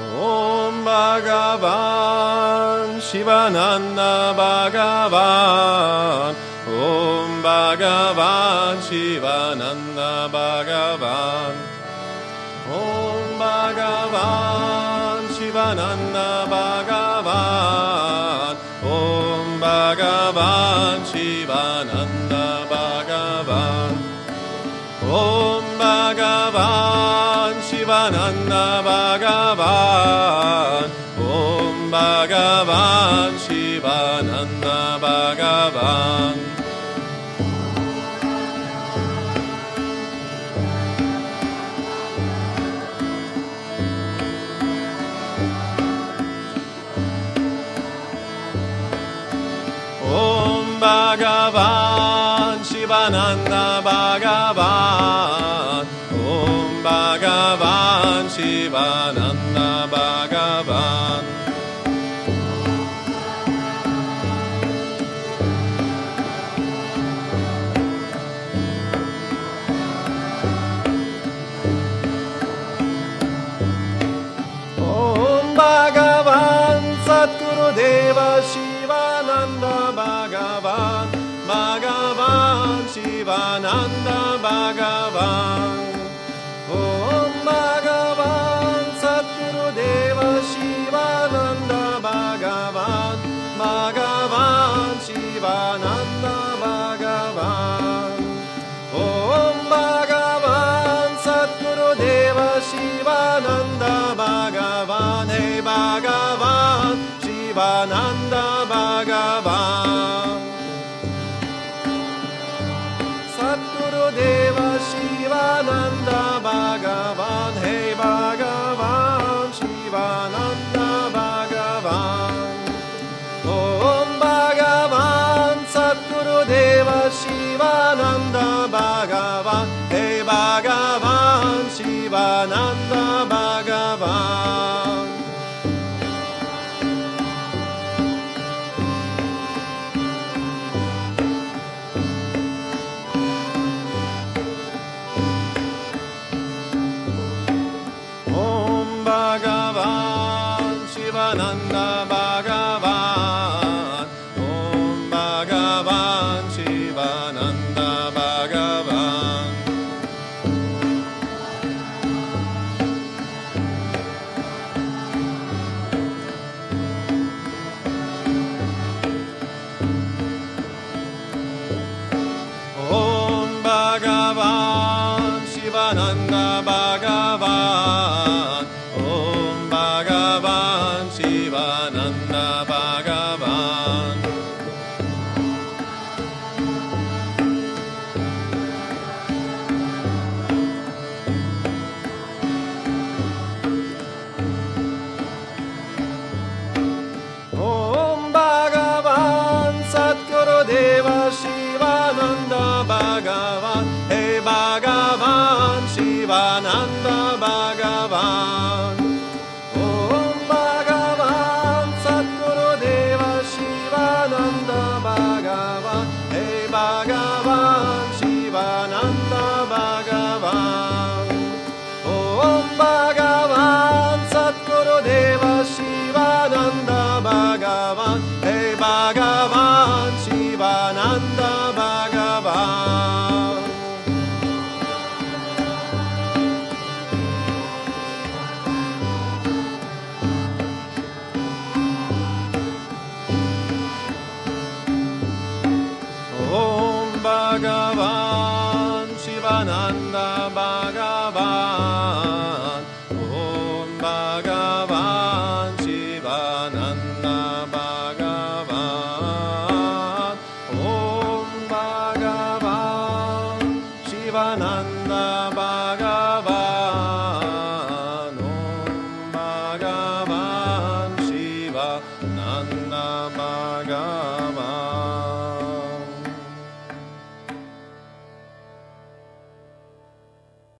Om Bhagavan Shivananda Bhagavan Om Bhagavan Shivananda Bhagavan Om Bhagavan Shivananda Bhagavan Om Bhagavan Shivananda Bhagavan Om Bhagavan 나나 바가반 옴 바가반 시바난나 바가반 옴 바가반 시바난나 바 Bhagavan Om Bhagavan Satguru Deva Shivananda Bhagavan. Bhagavan Shivananda Bhagavan Shivananda Bhagavan. Satguru Deva Shivananda Bhagavan. Hey Bhagavan Shivananda Bhagavan. Om Bhagavan Satguru Deva Shivananda Bhagavan. Hey Bhagavan Shivananda Shivananda Bhagavan. Om Bhagavan Shivananda Bhagavan, Hey Bhagavan, Shivananda Bhagavan. Om Bhagavan, Shivananda Bhagavan, Om Bhagavan. Shivananda Bhagavan Om Bhagavan Shivananda Bhagavan